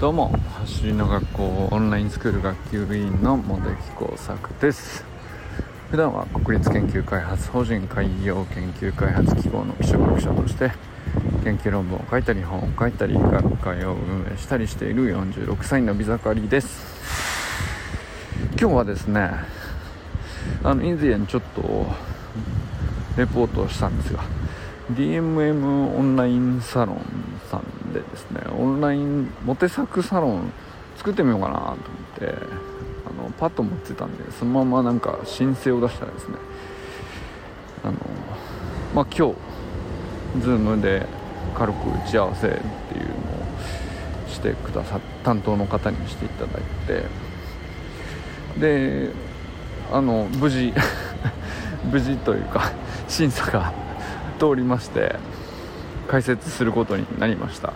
どうも走りの学校オンラインスクール学級委員の茂木耕作です。普段は国立研究開発法人海洋研究開発機構の基礎学者として研究論文を書いたり本を書いたり学会を運営したりしている46歳のビザカリです。今日はですねあの以前ちょっとレポートをしたんですが DMM オンラインサロンでですねオンラインモテ作サロン作ってみようかなと思ってあのパッと持ってたんでそのままなんか申請を出したらですねあのまあ今日 Zoom で軽く打ち合わせっていうのをしてくださっ担当の方にしていただいてであの無事 無事というか審査が通りまして解説することになりました。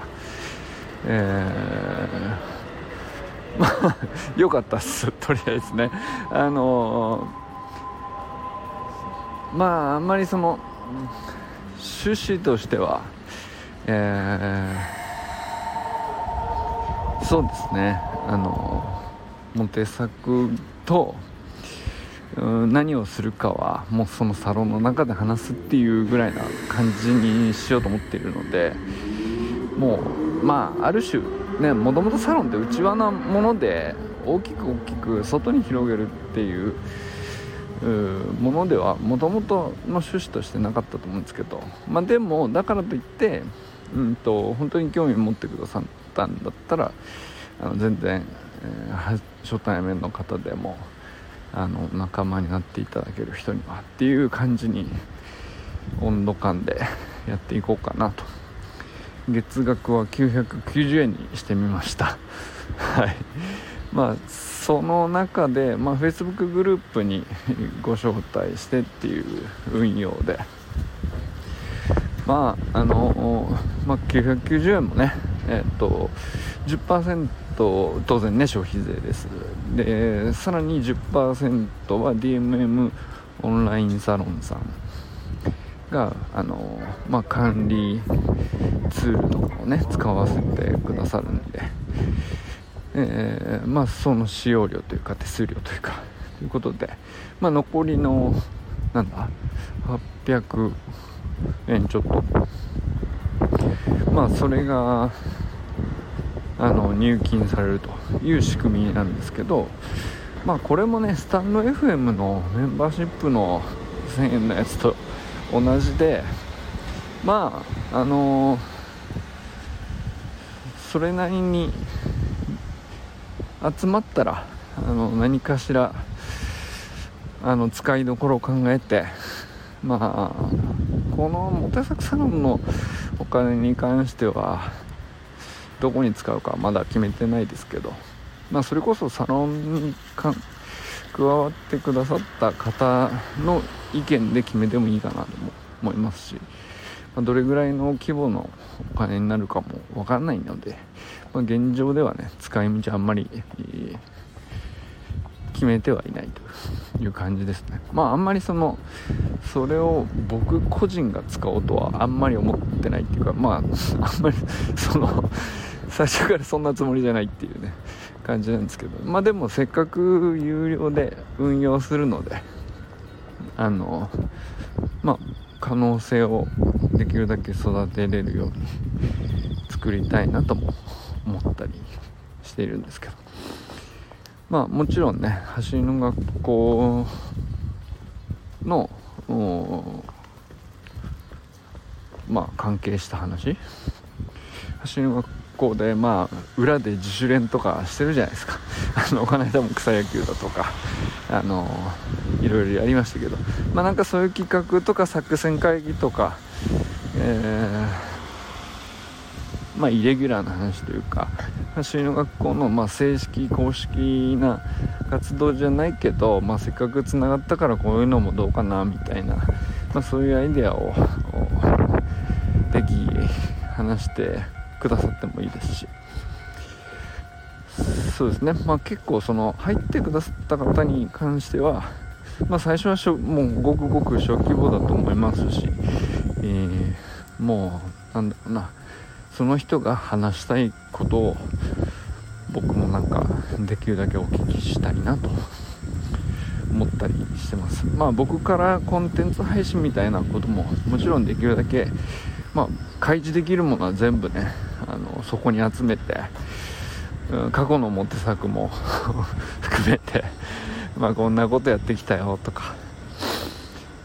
えー、まあ良かったっす とりあえずね。あのー、まああんまりその趣旨としてはえー、そうですね。あのモテ作と何をするかはもうそのサロンの中で話すっていうぐらいな感じにしようと思っているのでもうまあある種ねもともとサロンって内輪なもので大きく大きく外に広げるっていうものではもともとの趣旨としてなかったと思うんですけどまあでもだからといってうんと本当に興味持ってくださったんだったらあの全然、えー、初対面の方でもあの仲間になっていただける人にはっていう感じに温度感でやっていこうかなと。月額は990円にしてみました。はい。まあその中で、まあ、Facebook グループにご招待してっていう運用で。まああの、まあ、990円もねえっ、と10%と当然ね消費税です。でさらに10%は DMM オンラインサロンさん。があの、まあ、管理ツールとかをね使わせてくださるんで、えー、まあその使用料というか手数料というかということで、まあ、残りのなんだ800円ちょっと。まあそれがあの入金されるという仕組みなんですけどまあこれもねスタンド FM のメンバーシップの1000円のやつと同じでまああのー、それなりに集まったらあの何かしらあの使いどころを考えてまあこのモテサクサロンのお金に関してはどこに使うかまだ決めてないですけど、まあ、それこそサロンに加わってくださった方の意見で決めてもいいかなと思いますし、まあ、どれぐらいの規模のお金になるかも分からないので、まあ、現状ではね使い道あんまり、決めてはいないという感じですね。まああんまりそのそれを僕個人が使おうとはあんまり思ってないっていうかまああんまりその最初からそんなつもりじゃないっていうね感じなんですけど。まあでもせっかく有料で運用するのであのまあ可能性をできるだけ育てれるように作りたいなとも思ったりしているんですけど。まあもちろんね走りの学校のまあ関係した話。走りの学校構でまあ裏で自主練とかしてるじゃないですか。あのこの間も草野球だとかあのいろいろやりましたけど。まあなんかそういう企画とか作戦会議とかえー、まあイレギュラーな話というか走りの学校のまあ正式公式な活動じゃないけど、まあ、せっかくつながったからこういうのもどうかなみたいな、まあ、そういうアイデアをぜひ話してくださってもいいですし。そうですね。まあ結構その入ってくださった方に関してはまあ最初はしょもうごくごく小規模だと思いますし、えー、もうなんだろうな。その人が話したいことを僕もなんかできるだけお聞きしたいなと思ったりしてます。まあ僕からコンテンツ配信みたいなことももちろんできるだけまあ開示できるものは全部ねあのそこに集めて、うん、過去のモテ作も 含めてまあこんなことやってきたよとか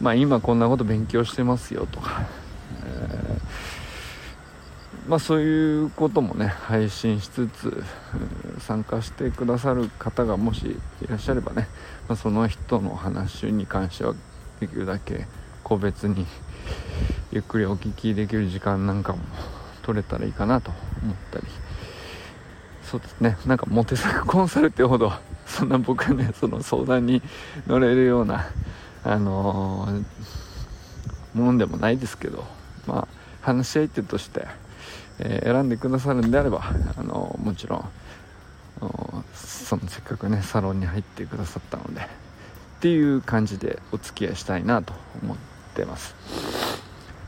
まあ今こんなこと勉強してますよとか、えー、まあそういうこともね配信しつつ参加してくださる方がもしいらっしゃればね、まあ、その人の話に関してはできるだけ個別にゆっくりお聞きできる時間なんかも取れたらいいかなと思ったり。そうですね。なんかモテ作コンサルってほどそんな僕はねその相談に乗れるようなあのー、ものでもないですけどまあ話し相手として、えー、選んでくださるんであれば、あのー、もちろんそのせっかくねサロンに入ってくださったのでっていう感じでお付き合いしたいなと思ってます。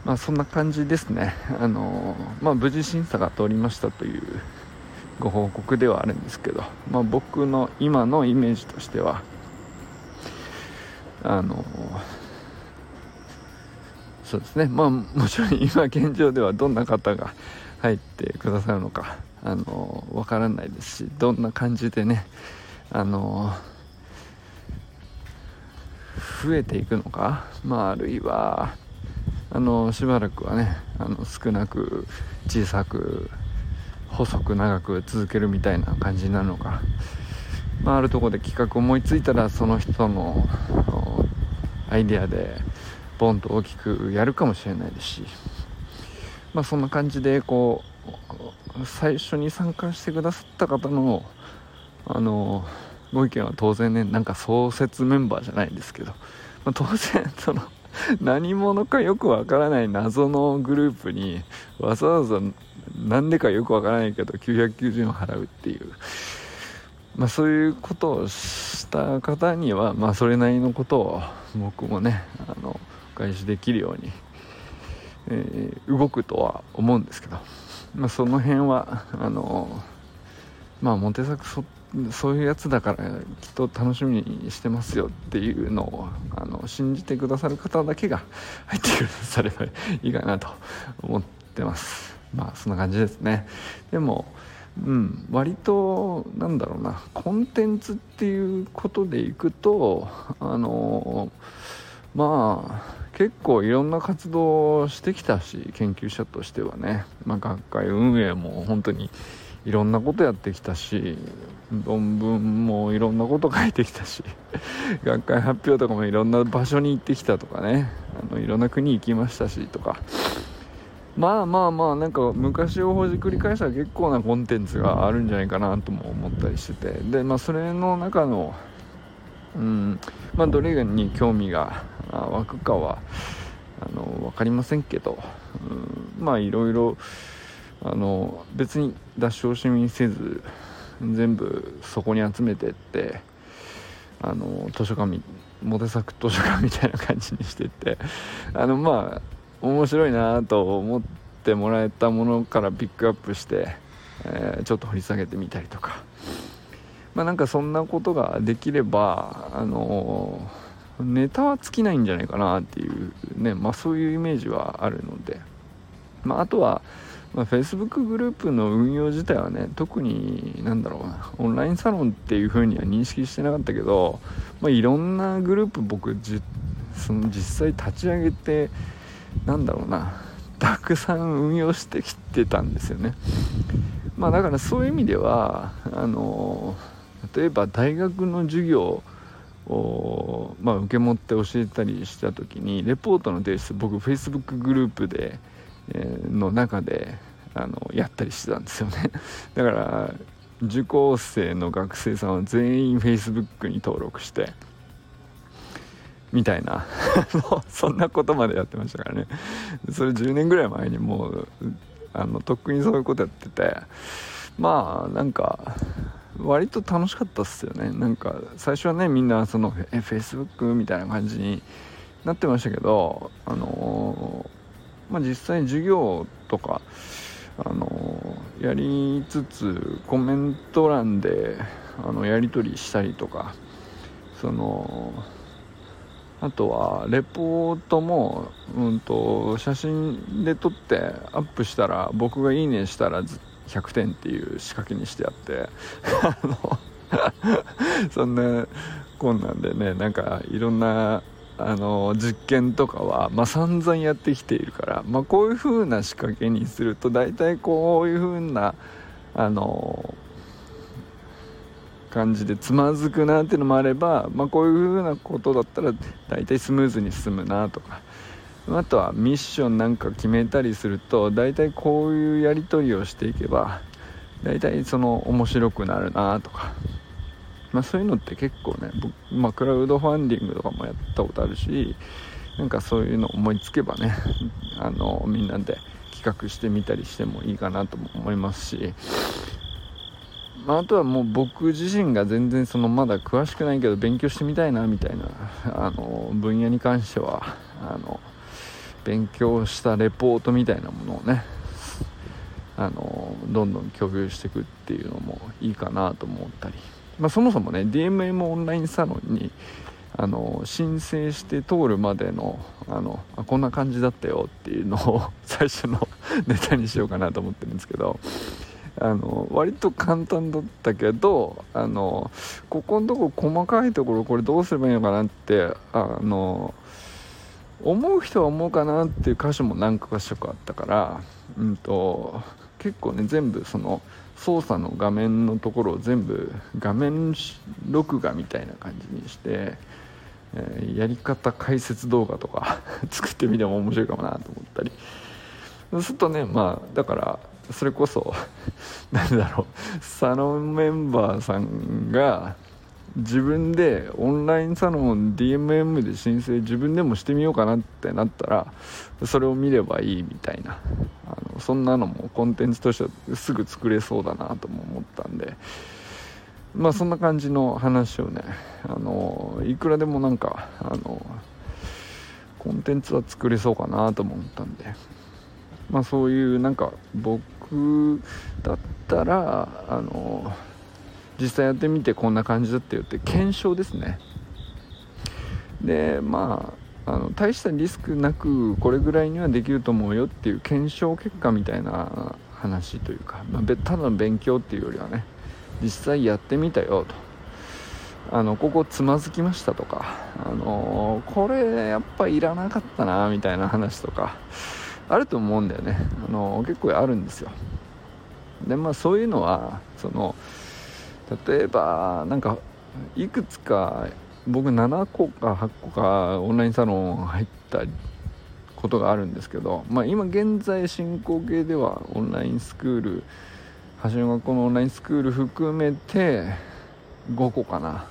まあそんな感じですね。あのまあ無事審査が通りましたというご報告ではあるんですけど、まあ、僕の今のイメージとしてはあのそうですね。まあもちろん今現状ではどんな方が入ってくださるのかあのわからないですしどんな感じでねあの増えていくのかまああるいはあのしばらくはねあの少なく小さく細く長く続けるみたいな感じになるのか、まあ、あるとこで企画思いついたらその人のアイデアでボンと大きくやるかもしれないですし。まあそんな感じでこう最初に参加してくださった方のあのご意見は当然ねなんか創設メンバーじゃないんですけど、まあ、当然その 何者かよくわからない謎のグループにわざわざなんでかよくわからないけど990円払うっていう、まあ、そういうことをした方には、まあ、それなりのことを僕もねあのお返しできるように、えー、動くとは思うんですけど、まあ、その辺はあのまあモテ作そそういうやつだからきっと楽しみにしてますよっていうのをあの信じてくださる方だけが入ってくださればいいかなと思ってます。まあそんな感じですね。でもうん割となんだろうなコンテンツっていうことでいくとあのまあ結構いろんな活動をしてきたし研究者としてはね、まあ、学会運営も本当にいろんなことやってきたし論文もいろんなこと書いてきたし 学会発表とかもいろんな場所に行ってきたとかね。あのいろんな国行きましたしとか。まあまあまあなんか昔をほじくり返したら結構なコンテンツがあるんじゃないかなとも思ったりしてて。でまあそれの中のうんまあどれに興味が湧くかはあの分かりませんけど、うん、まあいろいろあの別に出し惜しみせず全部そこに集めてってあの図書館モテ作図書館みたいな感じにしてってあのまあ面白いなと思ってもらえたものからピックアップして、えー、ちょっと掘り下げてみたりとか。まあなんかそんなことができればあのネタは尽きないんじゃないかなっていうねまあそういうイメージはあるので。まああとはまあ、Facebook グループの運用自体はね特になんだろうなオンラインサロンっていう風には認識してなかったけど、まあ、いろんなグループ僕じその実際立ち上げてなんだろうなたくさん運用してきてたんですよね。まあだからそういう意味ではあの例えば大学の授業を、まあ、受け持って教えたりした時にレポートの提出僕 Facebook グループでの中であのやったりしてたんですよね。だから受講生の学生さんは全員 Facebook に登録してみたいな。そんなことまでやってましたからね。それ10年ぐらい前にもうあのとっくにそういうことやっててまあなんか割と楽しかったっすよね。なんか最初はねみんなそのえ Facebook みたいな感じになってましたけどあのーまあ、実際授業とかあのやりつつコメント欄であのやり取りしたりとかそのあとはレポートも、うんと、写真で撮ってアップしたら僕が「いいね」したら100点っていう仕掛けにしてあって あのそんなこんなんでねなんかいろんなあの実験とかは、まあ、散々やってきているから、まあ、こういう風な仕掛けにすると大体こういう風なあの感じでつまずくなっていうのもあれば、まあ、こういう風なことだったら大体スムーズに進むなとか。あとはミッションなんか決めたりすると大体こういうやり取りをしていけば大体その面白くなるなとか、まあ、そういうのって結構ね、まあ、クラウドファンディングとかもやったことあるしなんかそういうの思いつけばねあのみんなで企画してみたりしてもいいかなとも思いますしまあ、あとはもう僕自身が全然そのまだ詳しくないけど勉強してみたいなみたいなあの分野に関してはあの勉強したレポートみたいなものをねあのどんどん共有していくっていうのもいいかなと思ったり、まあ、そもそもね DMM オンラインサロンにあの申請して通るまでのあのあこんな感じだったよっていうのを 最初の ネタにしようかなと思ってるんですけどあの割と簡単だったけどあのここのとこ細かいところこれどうすればいいのかなってあの思う人は思うかなっていう箇所も何箇所かあったから、うんと、結構ね全部その操作の画面のところを全部画面録画みたいな感じにして、えー、やり方解説動画とか 作ってみても面白いかもなと思ったり。そうするとねまあだからそれこそ何だろうサロンメンバーさんが自分でオンラインサロン DMM で申請自分でもしてみようかなってなったらそれを見ればいいみたいなあのそんなのもコンテンツとしてはすぐ作れそうだなとも思ったんでまあそんな感じの話をねあのいくらでもなんかあのコンテンツは作れそうかなと思ったんでまあそういうなんか僕だったらあの実際やってみてこんな感じだったよって検証ですね。でまああの大したリスクなくこれぐらいにはできると思うよっていう検証結果みたいな話というか、まあ、ただの勉強っていうよりはね実際やってみたよと。あのここつまずきましたとか、あのこれやっぱいらなかったなみたいな話とかあると思うんだよね、あの結構あるんですよ。でまあそういうのはその例えばなんかいくつか僕7個か8個かオンラインサロン入ったことがあるんですけど、まあ、今現在進行形ではオンラインスクール橋の学校のオンラインスクール含めて5個かな、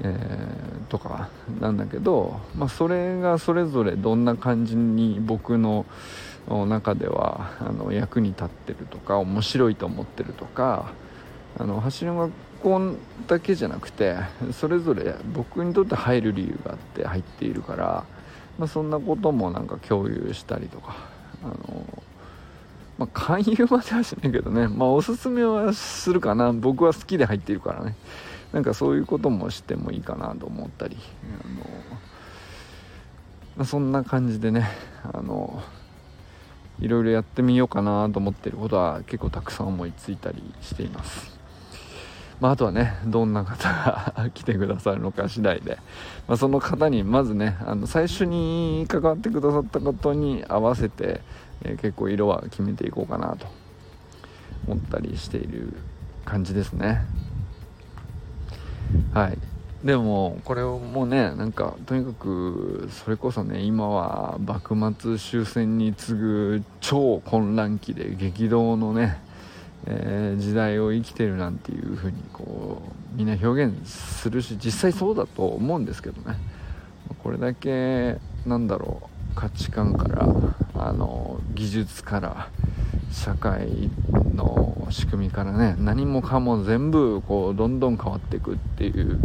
えー、とかなんだけど、まあ、それがそれぞれどんな感じに僕の中ではあの役に立ってるとか面白いと思ってるとかあの走りの学校だけじゃなくてそれぞれ僕にとって入る理由があって入っているから、まあ、そんなこともなんか共有したりとかあの、まあ、勧誘まではしないけどね、まあ、おすすめはするかな。僕は好きで入っているからね。なんかそういうこともしてもいいかなと思ったりあの、まあ、そんな感じでねあのいろいろやってみようかなと思ってることは結構たくさん思いついたりしています。まあ、あとはねどんな方が来てくださるのか次第で、まあ、その方にまずねあの最初に関わってくださったことに合わせて、えー、結構色は決めていこうかなと思ったりしている感じですね。はい。でもこれをもうねなんかとにかくそれこそね今は幕末終戦に次ぐ超混乱期で激動のねえー、時代を生きてるなんていうふうにこうみんな表現するし実際そうだと思うんですけどね。これだけなんだろう価値観からあの技術から社会の仕組みからね何もかも全部こうどんどん変わっていくっていう、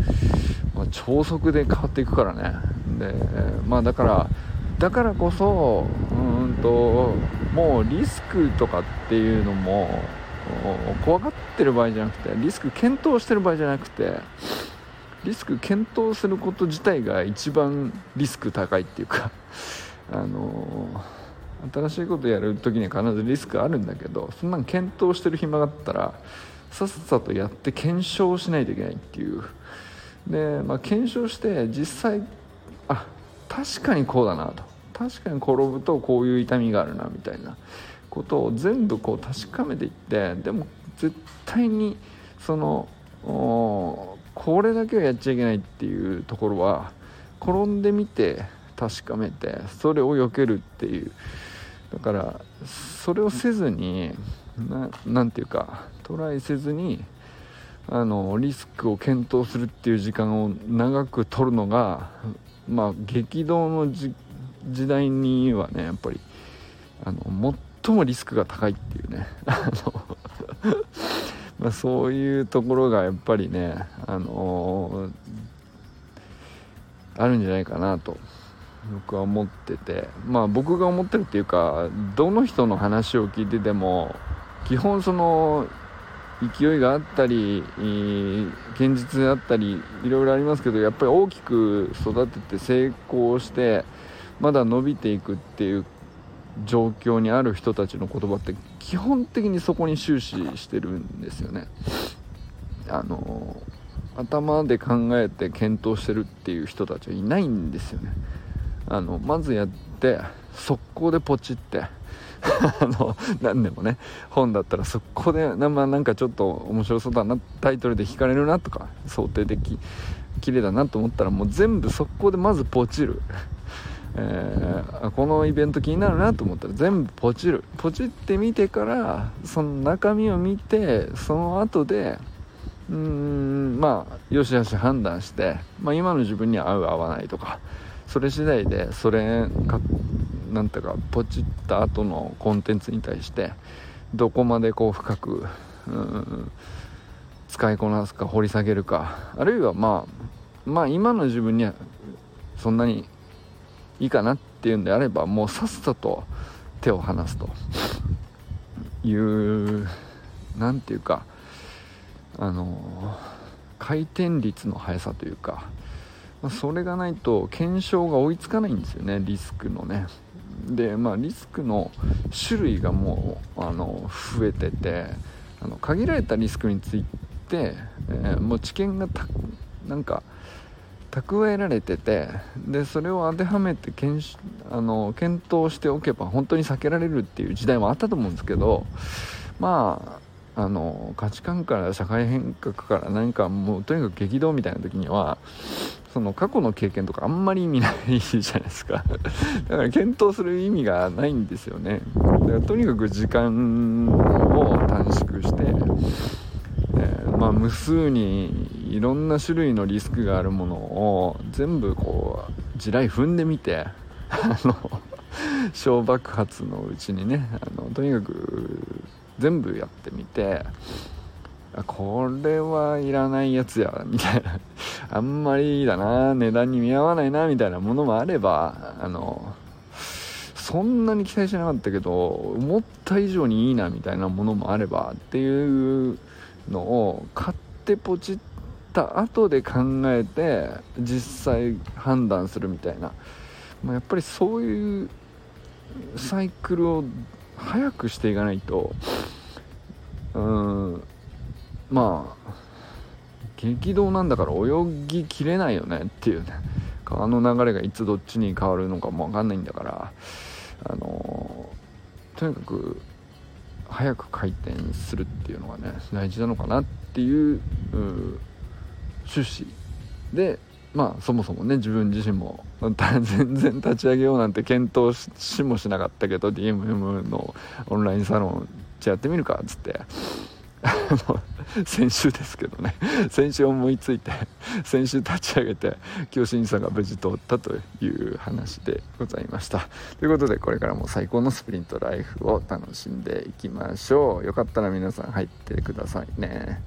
まあ、超速で変わっていくからね。でまあだからだからこそ、うんともうリスクとかっていうのも怖がってる場合じゃなくてリスク検討してる場合じゃなくてリスク検討すること自体が一番リスク高いっていうか あの新しいことやる時には必ずリスクあるんだけどそんなん検討してる暇があったらさっさとやって検証しないといけないっていう。で、まあ、検証して実際あ確かにこうだなと。確かに転ぶとこういう痛みがあるなみたいな。ことを全部こう確かめていってでも絶対にそのこれだけはやっちゃいけないっていうところは転んでみて確かめてそれを避けるっていう。だからそれをせずに何て言うかトライせずにあのリスクを検討するっていう時間を長く取るのがまあ激動の時代にはねやっぱりあの最もリスクが高いっていうね。まあ、そういうところがやっぱりね、あのー、あるんじゃないかなと僕は思ってて。まあ僕が思ってるっていうかどの人の話を聞いてても基本その勢いがあったり堅実であったりいろいろありますけどやっぱり大きく育てて成功してまだ伸びていくっていう状況にある人たちの言葉って基本的にそこに終始してるんですよね。あの頭で考えて検討してるっていう人たちはいないんですよね。あのまずやって速攻でポチって あの何でもね本だったら速攻で、まあ、なんかちょっと面白そうだなタイトルで引かれるなとか想定的綺麗だなと思ったらもう全部速攻でまずポチるえー、このイベント気になるなと思ったら全部ポチる。ポチってみてからその中身を見てその後でうーんまあよしよし判断して、まあ、今の自分には合う合わないとかそれ次第でそれかなんていうかポチった後のコンテンツに対してどこまでこう深くうん使いこなすか掘り下げるかあるいはまあまあ今の自分にはそんなにいいかなっていうんであればもうさっさと手を離すと。いう何て言うかあの回転率の速さというか、それがないと検証が追いつかないんですよねリスクのね。でまあリスクの種類がもうあの増えててあの限られたリスクについて、えー、もう知見がたなんか蓄えられててでそれを当てはめて検あの検討しておけば本当に避けられるっていう時代もあったと思うんですけどまああの価値観から社会変革から何かもうとにかく激動みたいな時にはその過去の経験とかあんまり意味ないじゃないですか。だから検討する意味がないんですよね。だからとにかく時間を短縮してえー、まあ、無数にいろんな種類のリスクがあるものを全部こう地雷踏んでみてあの小爆発のうちにねあのとにかく全部やってみてこれはいらないやつやみたいな。あんまりだな値段に見合わないなみたいなものもあればあのそんなに期待しなかったけど思った以上にいいなみたいなものもあればっていうのを買ってポチった後で考えて実際判断するみたいな、まあ、やっぱりそういうサイクルを早くしていかないとうんまあ激動なんだから泳ぎきれないよねっていうね。川の流れがいつどっちに変わるのかも分かんないんだから。あのとにかく早く回転するっていうのがね大事なのかなっていう趣旨でまあそもそもね自分自身も 全然立ち上げようなんて検討しもしなかったけど DMM のオンラインサロンじゃやってみるかっつって。先週ですけどね。先週思いついて先週立ち上げて今日審査が無事通ったという話でございました。ということでこれからも最高のスプリントライフを楽しんでいきましょう。よかったら皆さん入ってくださいね。